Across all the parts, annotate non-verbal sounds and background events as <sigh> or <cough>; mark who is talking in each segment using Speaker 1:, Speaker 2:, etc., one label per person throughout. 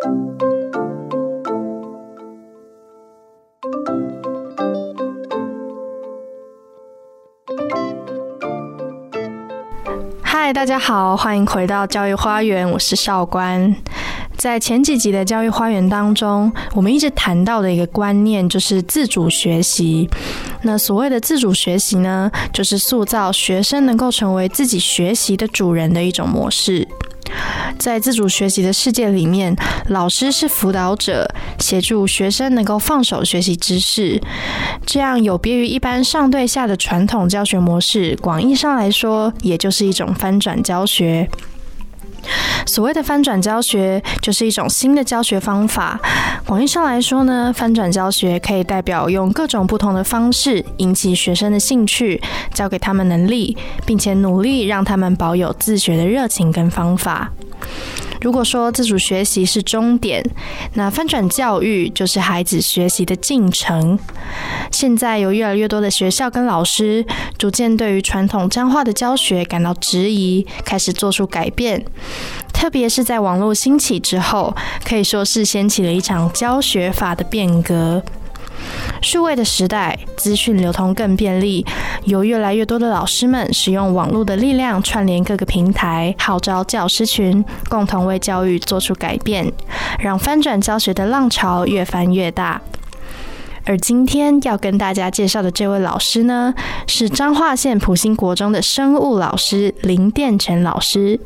Speaker 1: 嗨，大家好，欢迎回到教育花园，我是少官。在前几集的教育花园当中，我们一直谈到的一个观念就是自主学习。那所谓的自主学习呢，就是塑造学生能够成为自己学习的主人的一种模式。在自主学习的世界里面，老师是辅导者，协助学生能够放手学习知识。这样有别于一般上对下的传统教学模式，广义上来说，也就是一种翻转教学。所谓的翻转教学，就是一种新的教学方法。广义上来说呢，翻转教学可以代表用各种不同的方式引起学生的兴趣，教给他们能力，并且努力让他们保有自学的热情跟方法。如果说自主学习是终点，那翻转教育就是孩子学习的进程。现在有越来越多的学校跟老师逐渐对于传统僵化的教学感到质疑，开始做出改变。特别是在网络兴起之后，可以说是掀起了一场教学法的变革。数位的时代，资讯流通更便利，有越来越多的老师们使用网络的力量串联各个平台，号召教师群共同为教育做出改变，让翻转教学的浪潮越翻越大。而今天要跟大家介绍的这位老师呢，是彰化县普兴国中的生物老师林殿全老师。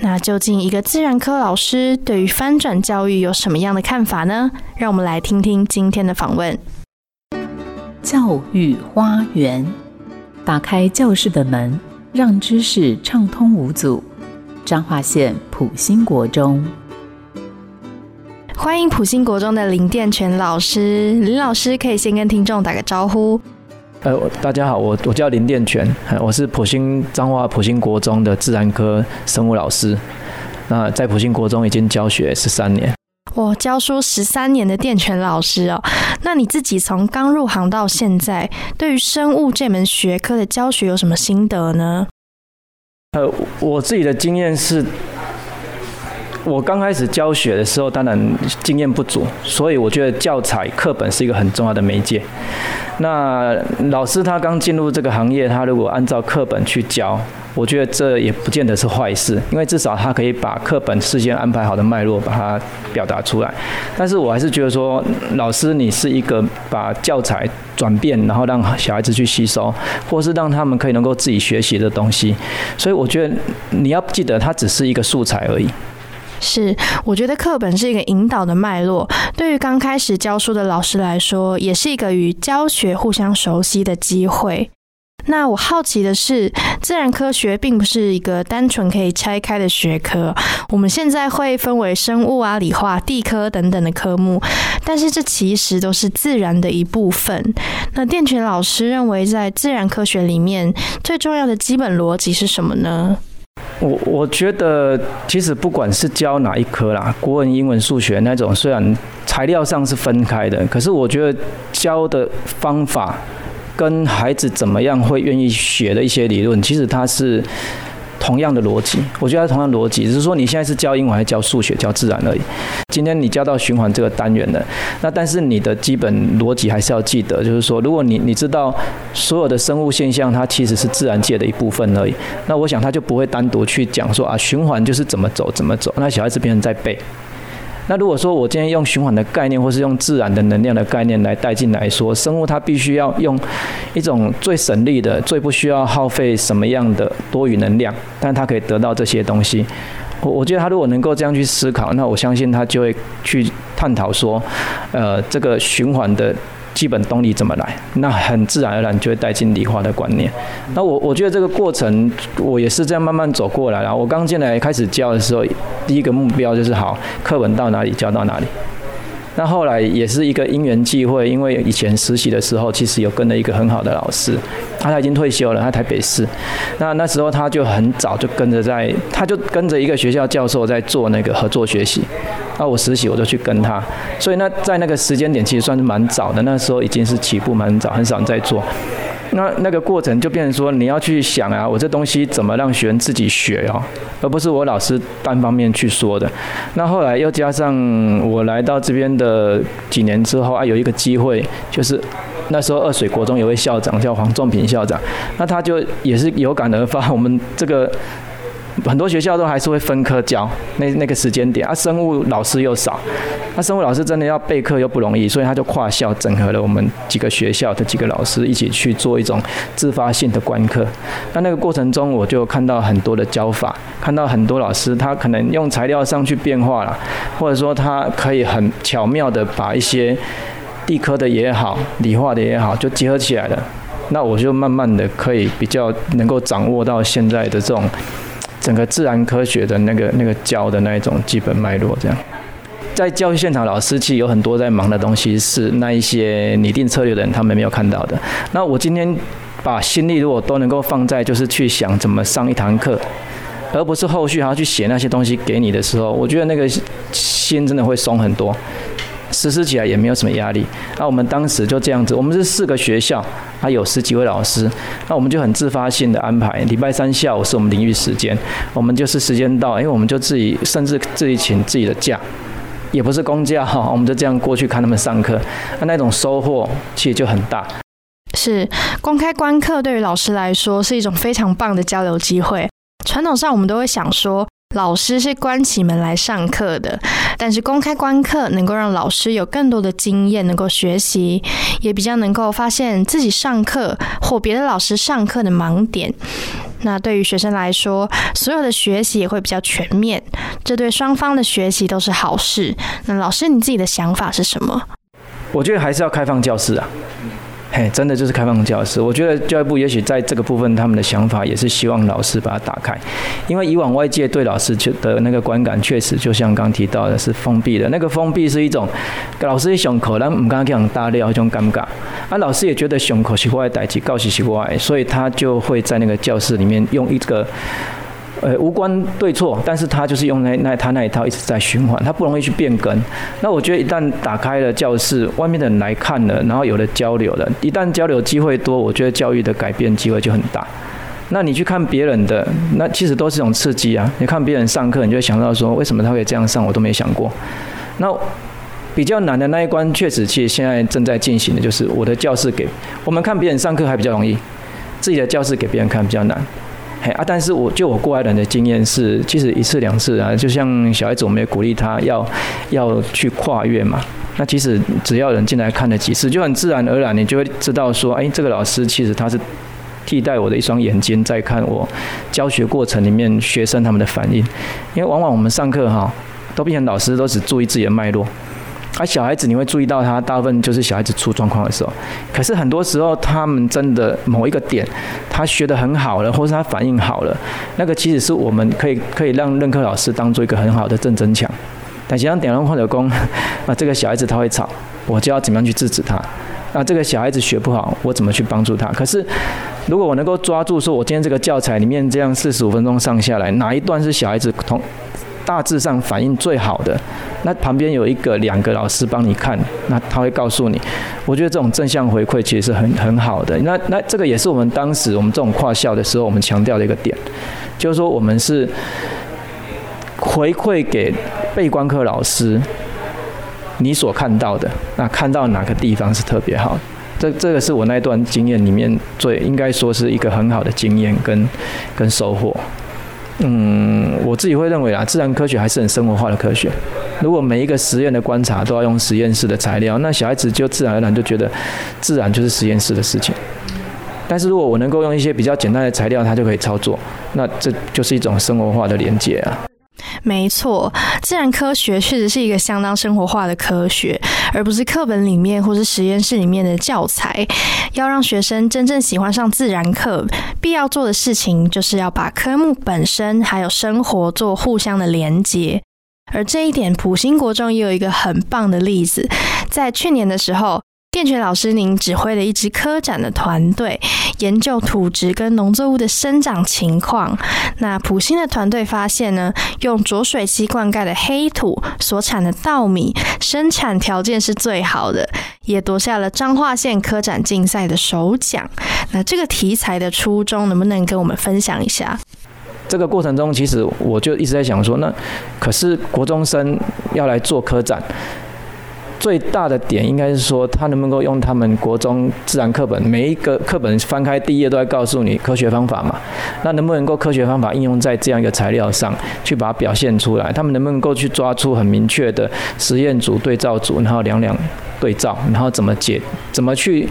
Speaker 1: 那究竟一个自然科老师对于翻转教育有什么样的看法呢？让我们来听听今天的访问。
Speaker 2: 教育花园，打开教室的门，让知识畅通无阻。彰化县普兴国中。
Speaker 1: 欢迎普兴国中的林殿全老师，林老师可以先跟听众打个招呼。
Speaker 3: 呃，大家好，我我叫林殿全，我是普兴彰化普兴国中的自然科生物老师。那在普兴国中已经教学十三年。
Speaker 1: 我教书十三年的殿全老师哦，那你自己从刚入行到现在，对于生物这门学科的教学有什么心得呢？
Speaker 3: 呃，我自己的经验是。我刚开始教学的时候，当然经验不足，所以我觉得教材课本是一个很重要的媒介。那老师他刚进入这个行业，他如果按照课本去教，我觉得这也不见得是坏事，因为至少他可以把课本事先安排好的脉络把它表达出来。但是我还是觉得说，老师你是一个把教材转变，然后让小孩子去吸收，或是让他们可以能够自己学习的东西。所以我觉得你要记得，它只是一个素材而已。
Speaker 1: 是，我觉得课本是一个引导的脉络，对于刚开始教书的老师来说，也是一个与教学互相熟悉的机会。那我好奇的是，自然科学并不是一个单纯可以拆开的学科，我们现在会分为生物啊、理化、地科等等的科目，但是这其实都是自然的一部分。那电群老师认为，在自然科学里面最重要的基本逻辑是什么呢？
Speaker 3: 我我觉得，其实不管是教哪一科啦，国文、英文、数学那种，虽然材料上是分开的，可是我觉得教的方法跟孩子怎么样会愿意学的一些理论，其实它是。同样的逻辑，我觉得同样逻辑，只是说你现在是教英文还是教数学、教自然而已。今天你教到循环这个单元了，那但是你的基本逻辑还是要记得，就是说，如果你你知道所有的生物现象，它其实是自然界的一部分而已，那我想他就不会单独去讲说啊，循环就是怎么走怎么走，那小孩子变成在背。那如果说我今天用循环的概念，或是用自然的能量的概念来带进来说，生物它必须要用一种最省力的、最不需要耗费什么样的多余能量，但它可以得到这些东西。我我觉得他如果能够这样去思考，那我相信他就会去探讨说，呃，这个循环的。基本动力怎么来？那很自然而然就会带进理化的观念。那我我觉得这个过程我也是这样慢慢走过来了。我刚进来开始教的时候，第一个目标就是好，课本到哪里教到哪里。那后来也是一个因缘际会，因为以前实习的时候，其实有跟了一个很好的老师，他他已经退休了，他台北市。那那时候他就很早就跟着在，他就跟着一个学校教授在做那个合作学习。那我实习我就去跟他，所以那在那个时间点其实算是蛮早的，那时候已经是起步蛮早，很少人在做。那那个过程就变成说，你要去想啊，我这东西怎么让学生自己学哦，而不是我老师单方面去说的。那后来又加上我来到这边的几年之后啊，有一个机会，就是那时候二水国中有位校长叫黄仲平校长，那他就也是有感而发，我们这个。很多学校都还是会分科教，那那个时间点啊，生物老师又少，那生物老师真的要备课又不容易，所以他就跨校整合了我们几个学校的几个老师一起去做一种自发性的观课。那那个过程中，我就看到很多的教法，看到很多老师他可能用材料上去变化了，或者说他可以很巧妙的把一些地科的也好，理化的也好，就结合起来了。那我就慢慢的可以比较能够掌握到现在的这种。整个自然科学的那个那个教的那一种基本脉络，这样，在教育现场，老师其实有很多在忙的东西，是那一些拟定策略的人他们没有看到的。那我今天把心力如果都能够放在就是去想怎么上一堂课，而不是后续还要去写那些东西给你的时候，我觉得那个心真的会松很多。实施起来也没有什么压力。那我们当时就这样子，我们是四个学校，还有十几位老师，那我们就很自发性的安排，礼拜三下午是我们领域时间，我们就是时间到，因为我们就自己甚至自己请自己的假，也不是公假哈，我们就这样过去看他们上课，那那种收获其实就很大。
Speaker 1: 是公开观课对于老师来说是一种非常棒的交流机会。传统上我们都会想说。老师是关起门来上课的，但是公开观课能够让老师有更多的经验，能够学习，也比较能够发现自己上课或别的老师上课的盲点。那对于学生来说，所有的学习也会比较全面，这对双方的学习都是好事。那老师，你自己的想法是什么？
Speaker 3: 我觉得还是要开放教室啊。嘿，真的就是开放教室。我觉得教育部也许在这个部分，他们的想法也是希望老师把它打开，因为以往外界对老师的那个观感，确实就像刚提到的，是封闭的。那个封闭是一种老师胸口，但唔敢讲大料，一种尴尬。啊，老师也觉得胸口是外代际，告诉是外，所以他就会在那个教室里面用一个。呃，无关对错，但是他就是用那那他那一套一直在循环，他不容易去变更。那我觉得一旦打开了教室，外面的人来看了，然后有了交流了，一旦交流机会多，我觉得教育的改变机会就很大。那你去看别人的，那其实都是一种刺激啊。你看别人上课，你就会想到说，为什么他会这样上，我都没想过。那比较难的那一关，确实其实现在正在进行的，就是我的教室给我们看别人上课还比较容易，自己的教室给别人看比较难。嘿啊！但是我就我过来人的经验是，其实一次两次啊，就像小孩子，我们也鼓励他要要去跨越嘛。那其实只要人进来看了几次，就很自然而然，你就会知道说，哎，这个老师其实他是替代我的一双眼睛在看我教学过程里面学生他们的反应。因为往往我们上课哈，都变成老师都只注意自己的脉络。而小孩子，你会注意到他大部分就是小孩子出状况的时候，可是很多时候他们真的某一个点，他学得很好了，或是他反应好了，那个其实是我们可以可以让任课老师当做一个很好的正增强。但像点龙或者功，啊，这个小孩子他会吵，我就要怎么样去制止他？那这个小孩子学不好，我怎么去帮助他？可是如果我能够抓住，说我今天这个教材里面这样四十五分钟上下来，哪一段是小孩子同？大致上反应最好的，那旁边有一个两个老师帮你看，那他会告诉你。我觉得这种正向回馈其实是很很好的。那那这个也是我们当时我们这种跨校的时候，我们强调的一个点，就是说我们是回馈给被观课老师你所看到的，那看到哪个地方是特别好，这这个是我那段经验里面最应该说是一个很好的经验跟跟收获。嗯，我自己会认为啊，自然科学还是很生活化的科学。如果每一个实验的观察都要用实验室的材料，那小孩子就自然而然就觉得自然就是实验室的事情。但是如果我能够用一些比较简单的材料，它就可以操作，那这就是一种生活化的连接啊。
Speaker 1: 没错，自然科学确实是一个相当生活化的科学，而不是课本里面或是实验室里面的教材。要让学生真正喜欢上自然课，必要做的事情就是要把科目本身还有生活做互相的连接。而这一点，普兴国中也有一个很棒的例子。在去年的时候，电学老师，您指挥了一支科展的团队，研究土质跟农作物的生长情况。那普兴的团队发现呢，用浊水溪灌溉的黑土所产的稻米生产条件是最好的，也夺下了彰化县科展竞赛的首奖。那这个题材的初衷，能不能跟我们分享一下？
Speaker 3: 这个过程中，其实我就一直在想说，那可是国中生要来做科展。最大的点应该是说，他能不能够用他们国中自然课本每一个课本翻开第一页都在告诉你科学方法嘛？那能不能够科学方法应用在这样一个材料上去把它表现出来？他们能不能够去抓出很明确的实验组、对照组，然后两两对照，然后怎么解、怎么去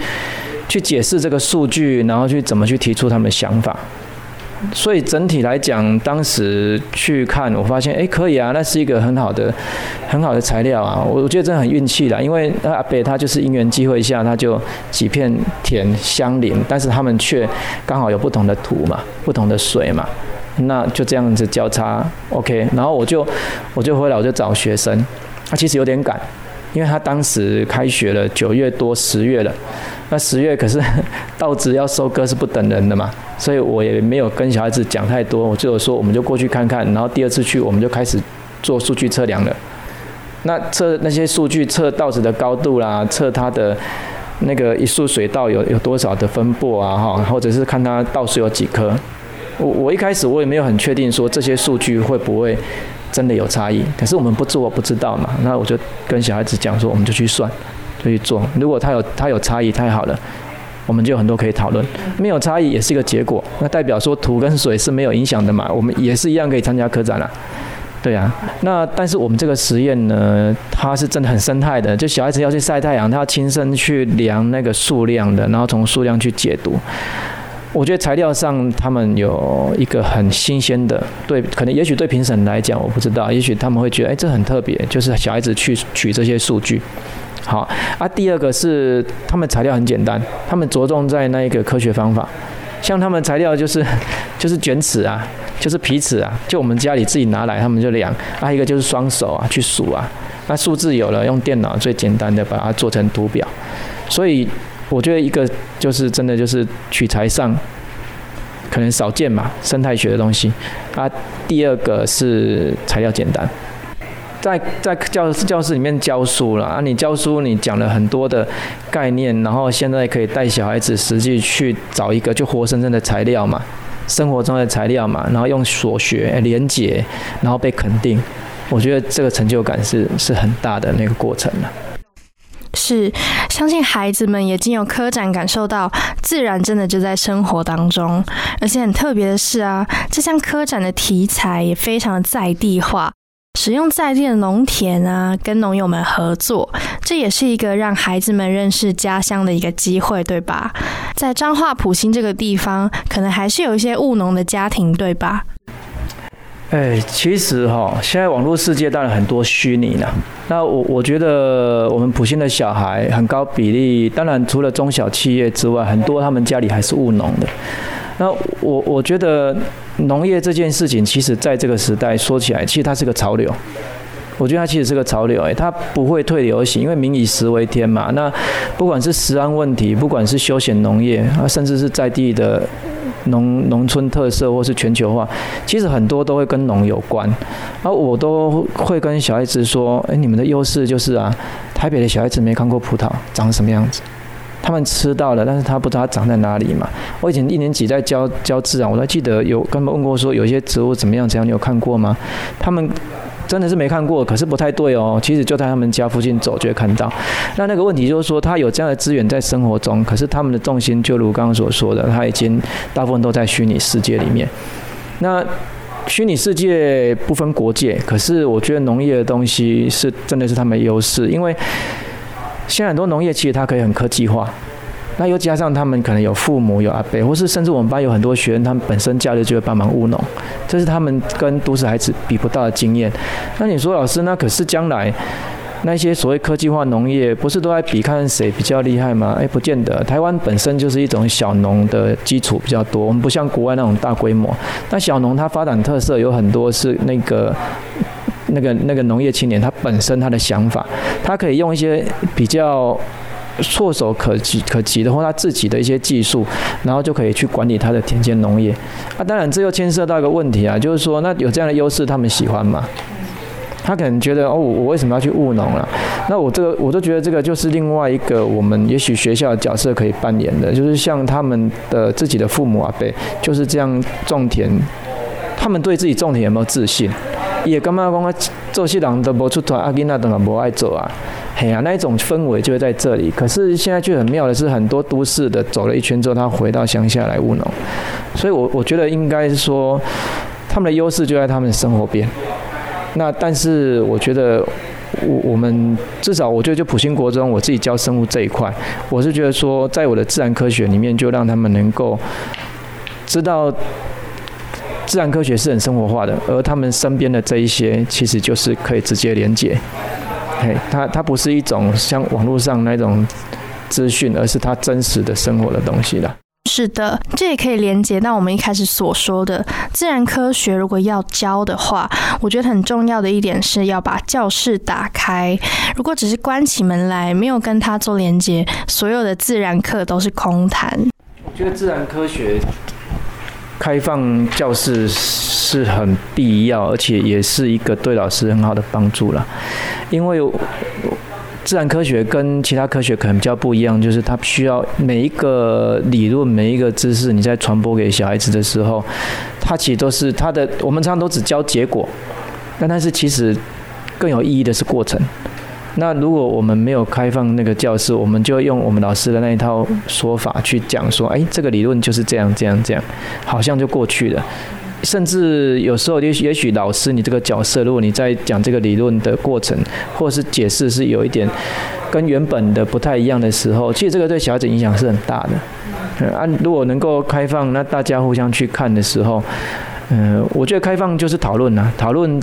Speaker 3: 去解释这个数据，然后去怎么去提出他们的想法？所以整体来讲，当时去看，我发现，哎，可以啊，那是一个很好的、很好的材料啊。我我觉得真的很运气啦，因为阿北他就是因缘机会下，他就几片田相邻，但是他们却刚好有不同的土嘛，不同的水嘛，那就这样子交叉，OK。然后我就我就回来，我就找学生，他其实有点赶，因为他当时开学了，九月多十月了。那十月可是 <laughs> 稻子要收割是不等人的嘛，所以我也没有跟小孩子讲太多，我就说我们就过去看看，然后第二次去我们就开始做数据测量了。那测那些数据，测稻子的高度啦，测它的那个一束水稻有有多少的分布啊，哈，或者是看它稻穗有几颗。我我一开始我也没有很确定说这些数据会不会真的有差异，可是我们不做不知道嘛，那我就跟小孩子讲说，我们就去算。就去做，如果它有它有差异，太好了，我们就有很多可以讨论。没有差异也是一个结果，那代表说土跟水是没有影响的嘛，我们也是一样可以参加科展了。对啊，那但是我们这个实验呢，它是真的很生态的，就小孩子要去晒太阳，他要亲身去量那个数量的，然后从数量去解读。我觉得材料上他们有一个很新鲜的，对，可能也许对评审来讲我不知道，也许他们会觉得，哎，这很特别，就是小孩子去取这些数据。好啊，第二个是他们材料很简单，他们着重在那一个科学方法，像他们材料就是 <laughs> 就是卷尺啊，就是皮尺啊，就我们家里自己拿来，他们就量。啊，一个就是双手啊去数啊，那数字有了，用电脑最简单的把它做成图表，所以我觉得一个就是真的就是取材上可能少见嘛，生态学的东西。啊，第二个是材料简单。在在教教室里面教书了啊！你教书，你讲了很多的概念，然后现在可以带小孩子实际去找一个就活生生的材料嘛，生活中的材料嘛，然后用所学连结，然后被肯定，我觉得这个成就感是是很大的那个过程了。
Speaker 1: 是，相信孩子们也经由科展感受到自然真的就在生活当中，而且很特别的是啊，这项科展的题材也非常的在地化。使用在地的农田啊，跟农友们合作，这也是一个让孩子们认识家乡的一个机会，对吧？在彰化普兴这个地方，可能还是有一些务农的家庭，对吧？
Speaker 3: 哎，其实哈，现在网络世界当然很多虚拟呢。那我我觉得我们普兴的小孩很高比例，当然除了中小企业之外，很多他们家里还是务农的。那我我觉得农业这件事情，其实在这个时代说起来，其实它是个潮流。我觉得它其实是个潮流，哎，它不会退流行，因为民以食为天嘛。那不管是食安问题，不管是休闲农业啊，甚至是在地的农农村特色，或是全球化，其实很多都会跟农有关。而我都会跟小孩子说，哎，你们的优势就是啊，台北的小孩子没看过葡萄长什么样子。他们吃到了，但是他不知道它长在哪里嘛。我以前一年级在教教自然，我都记得有跟他们问过说，有一些植物怎么样怎样，你有看过吗？他们真的是没看过，可是不太对哦。其实就在他们家附近走就会看到。那那个问题就是说，他有这样的资源在生活中，可是他们的重心就如刚刚所说的，他已经大部分都在虚拟世界里面。那虚拟世界不分国界，可是我觉得农业的东西是真的是他们优势，因为。现在很多农业其实它可以很科技化，那又加上他们可能有父母有阿伯，或是甚至我们班有很多学生，他们本身假日就会帮忙务农，这是他们跟都市孩子比不到的经验。那你说老师，那可是将来那些所谓科技化农业，不是都在比看谁比较厉害吗？哎，不见得。台湾本身就是一种小农的基础比较多，我们不像国外那种大规模。那小农它发展特色有很多是那个。那个那个农业青年，他本身他的想法，他可以用一些比较措手可及可及的，或他自己的一些技术，然后就可以去管理他的田间农业。啊，当然这又牵涉到一个问题啊，就是说，那有这样的优势，他们喜欢吗？他可能觉得哦，我为什么要去务农了？那我这个，我都觉得这个就是另外一个我们也许学校的角色可以扮演的，就是像他们的自己的父母啊，辈就是这样种田，他们对自己种田有没有自信？也干嘛讲啊？做戏人都无出头，阿囡那等下无爱做啊？嘿啊，那一种氛围就会在这里。可是现在却很妙的是，很多都市的走了一圈之后，他回到乡下来务农，所以我我觉得应该是说，他们的优势就在他们的生活边。那但是我觉得，我我们至少我觉得就普兴国中，我自己教生物这一块，我是觉得说，在我的自然科学里面，就让他们能够知道自然科学是很生活化的，而他们身边的这一些，其实就是可以直接连接。嘿，它它不是一种像网络上那种资讯，而是它真实的生活的东西了。
Speaker 1: 是的，这也可以连接到我们一开始所说的自然科学。如果要教的话，我觉得很重要的一点是要把教室打开。如果只是关起门来，没有跟它做连接，所有的自然课都是空谈。
Speaker 3: 我觉得自然科学开放教室是很必要，而且也是一个对老师很好的帮助了，因为。自然科学跟其他科学可能比较不一样，就是它需要每一个理论、每一个知识，你在传播给小孩子的时候，它其实都是它的。我们常常都只教结果，但但是其实更有意义的是过程。那如果我们没有开放那个教室，我们就用我们老师的那一套说法去讲说，哎，这个理论就是这样、这样、这样，好像就过去了。甚至有时候，也许也许老师你这个角色，如果你在讲这个理论的过程，或是解释是有一点跟原本的不太一样的时候，其实这个对小孩子影响是很大的。嗯，啊，如果能够开放，那大家互相去看的时候，嗯，我觉得开放就是讨论呐，讨论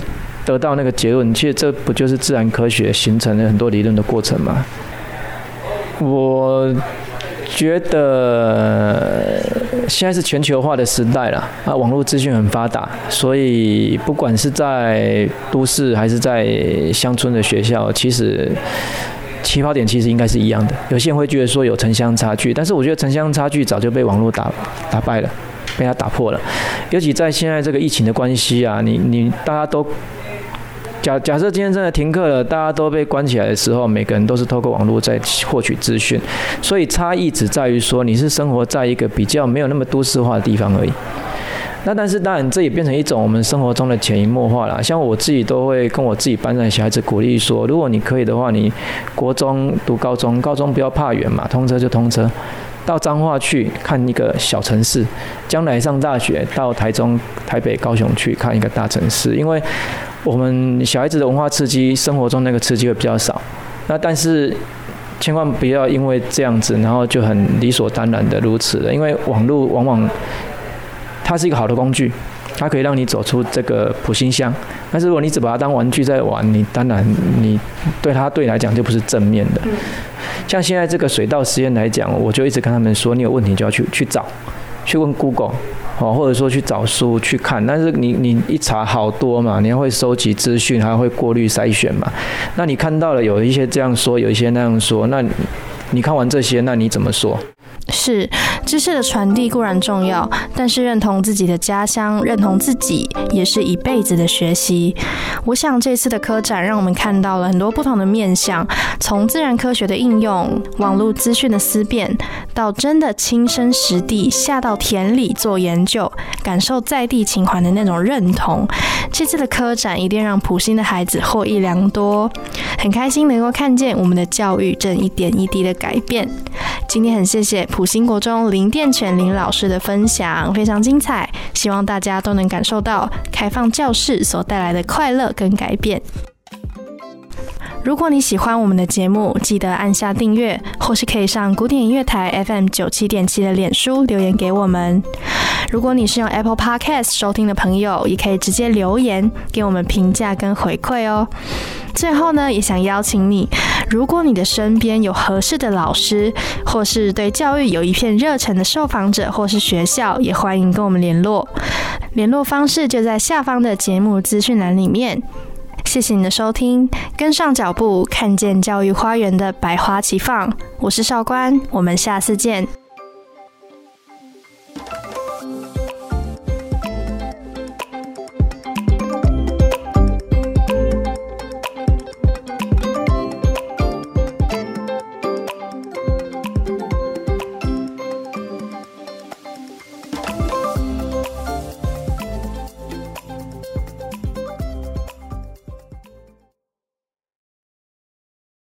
Speaker 3: 得到那个结论，其实这不就是自然科学形成了很多理论的过程吗？我。觉得现在是全球化的时代了啊，网络资讯很发达，所以不管是在都市还是在乡村的学校，其实起跑点其实应该是一样的。有些人会觉得说有城乡差距，但是我觉得城乡差距早就被网络打打败了，被他打破了。尤其在现在这个疫情的关系啊，你你大家都。假假设今天真的停课了，大家都被关起来的时候，每个人都是透过网络在获取资讯，所以差异只在于说你是生活在一个比较没有那么都市化的地方而已。那但是当然这也变成一种我们生活中的潜移默化了。像我自己都会跟我自己班上的小孩子鼓励说，如果你可以的话，你国中读高中，高中不要怕远嘛，通车就通车，到彰化去看一个小城市，将来上大学到台中、台北、高雄去看一个大城市，因为。我们小孩子的文化刺激，生活中那个刺激会比较少。那但是千万不要因为这样子，然后就很理所当然的如此了。因为网络往往它是一个好的工具，它可以让你走出这个普心乡。但是如果你只把它当玩具在玩，你当然你对它对你来讲就不是正面的。像现在这个水稻实验来讲，我就一直跟他们说，你有问题就要去去找，去问 Google。哦，或者说去找书去看，但是你你一查好多嘛，你要会收集资讯，还会过滤筛选嘛。那你看到了有一些这样说，有一些那样说，那你看完这些，那你怎么说？
Speaker 1: 是知识的传递固然重要，但是认同自己的家乡，认同自己也是一辈子的学习。我想这次的科展让我们看到了很多不同的面向，从自然科学的应用、网络资讯的思辨，到真的亲身实地下到田里做研究，感受在地情怀的那种认同。这次的科展一定让普星的孩子获益良多，很开心能够看见我们的教育正一点一滴的改变。今天很谢谢。普兴国中林殿全林老师的分享非常精彩，希望大家都能感受到开放教室所带来的快乐跟改变。如果你喜欢我们的节目，记得按下订阅，或是可以上古典音乐台 FM 九七点七的脸书留言给我们。如果你是用 Apple Podcast 收听的朋友，也可以直接留言给我们评价跟回馈哦。最后呢，也想邀请你，如果你的身边有合适的老师，或是对教育有一片热忱的受访者，或是学校，也欢迎跟我们联络。联络方式就在下方的节目资讯栏里面。谢谢你的收听，跟上脚步，看见教育花园的百花齐放。我是少官，我们下次见。